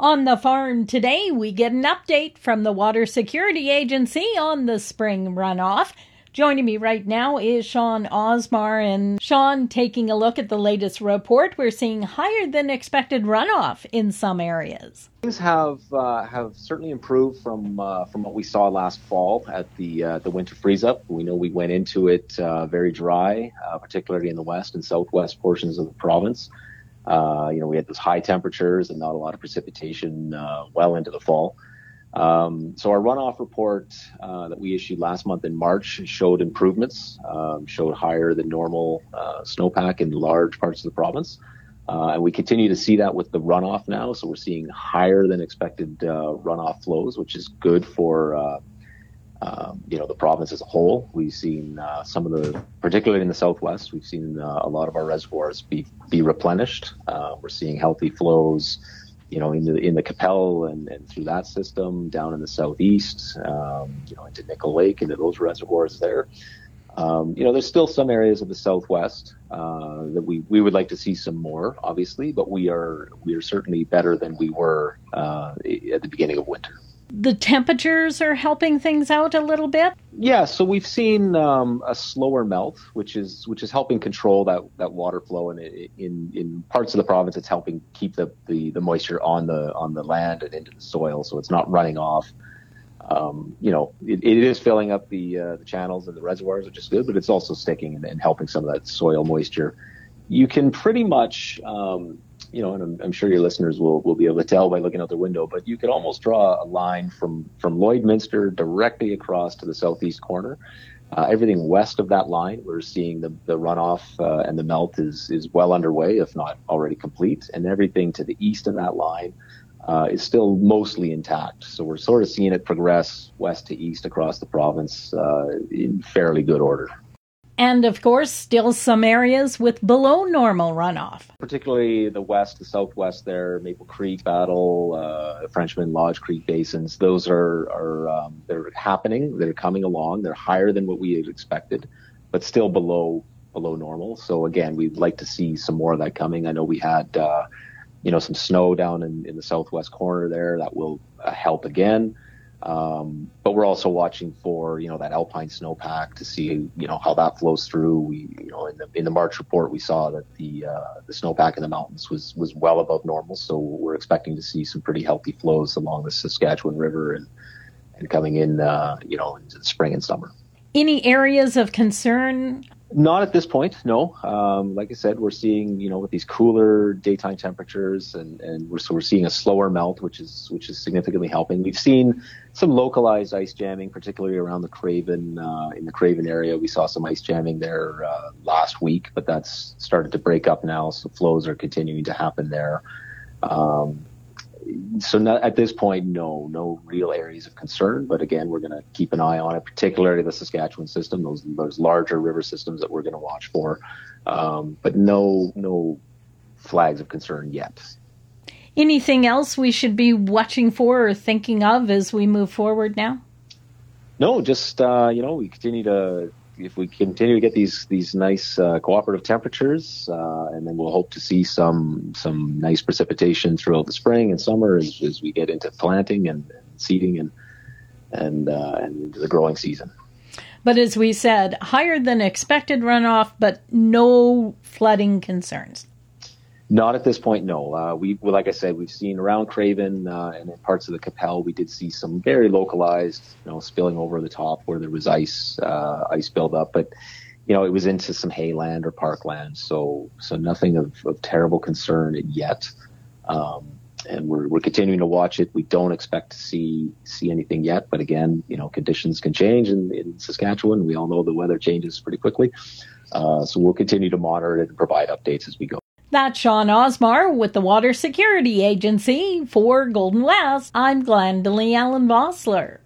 On the farm today, we get an update from the Water Security Agency on the spring runoff. Joining me right now is Sean Osmar. And Sean, taking a look at the latest report, we're seeing higher than expected runoff in some areas. Things have uh, have certainly improved from uh, from what we saw last fall at the uh, the winter freeze up. We know we went into it uh, very dry, uh, particularly in the west and southwest portions of the province. Uh, you know, we had those high temperatures and not a lot of precipitation uh, well into the fall. Um, so our runoff report uh, that we issued last month in March showed improvements, um, showed higher than normal uh, snowpack in large parts of the province. Uh, and we continue to see that with the runoff now. So we're seeing higher than expected uh, runoff flows, which is good for um, you know, the province as a whole. We've seen uh, some of the, particularly in the southwest, we've seen uh, a lot of our reservoirs be be replenished. Uh, we're seeing healthy flows, you know, in the in the Qu'Appelle and, and through that system down in the southeast, um, you know, into Nickle Lake, into those reservoirs there. Um, you know, there's still some areas of the southwest uh, that we, we would like to see some more, obviously, but we are we are certainly better than we were uh, at the beginning of winter the temperatures are helping things out a little bit. Yeah, so we've seen um, a slower melt, which is which is helping control that, that water flow, and in in parts of the province, it's helping keep the, the, the moisture on the on the land and into the soil, so it's not running off. Um, you know, it, it is filling up the uh, the channels and the reservoirs, which is good, but it's also sticking and, and helping some of that soil moisture. You can pretty much um, you know, and I'm, I'm, sure your listeners will, will be able to tell by looking out the window, but you could almost draw a line from, from Lloydminster directly across to the southeast corner. Uh, everything west of that line, we're seeing the, the runoff uh, and the melt is, is well underway, if not already complete. And everything to the east of that line uh, is still mostly intact. So we're sort of seeing it progress west to east across the province uh, in fairly good order. And of course, still some areas with below normal runoff. Particularly the west, the southwest there, Maple Creek, Battle, uh, Frenchman, Lodge Creek basins. Those are, are um, they're happening. They're coming along. They're higher than what we had expected, but still below below normal. So again, we'd like to see some more of that coming. I know we had, uh, you know, some snow down in, in the southwest corner there that will uh, help again. Um, but we're also watching for you know that alpine snowpack to see you know how that flows through. We you know in the in the March report we saw that the uh, the snowpack in the mountains was was well above normal, so we're expecting to see some pretty healthy flows along the Saskatchewan River and and coming in uh, you know into the spring and summer. Any areas of concern not at this point, no. Um, like I said, we're seeing, you know, with these cooler daytime temperatures, and, and we're so we're seeing a slower melt, which is which is significantly helping. We've seen some localized ice jamming, particularly around the Craven uh, in the Craven area. We saw some ice jamming there uh, last week, but that's started to break up now, so flows are continuing to happen there. Um, so not, at this point, no, no real areas of concern. But again, we're going to keep an eye on it, particularly the Saskatchewan system, those those larger river systems that we're going to watch for. Um, but no, no flags of concern yet. Anything else we should be watching for or thinking of as we move forward now? No, just uh, you know, we continue to if we continue to get these these nice uh, cooperative temperatures, uh, and then we'll hope to see some some nice precipitation throughout the spring and summer as, as we get into planting and, and seeding and and uh, and into the growing season. But as we said, higher than expected runoff, but no flooding concerns. Not at this point, no. Uh, we, well, like I said, we've seen around Craven uh, and in parts of the Qu'Appelle, we did see some very localized, you know, spilling over the top where there was ice, uh, ice buildup, but you know, it was into some hayland or parkland, so so nothing of, of terrible concern yet. Um, and we're we're continuing to watch it. We don't expect to see see anything yet, but again, you know, conditions can change in, in Saskatchewan. We all know the weather changes pretty quickly, uh, so we'll continue to monitor it and provide updates as we go. That's Sean Osmar with the Water Security Agency for Golden West. I'm Glendalee Allen Vossler.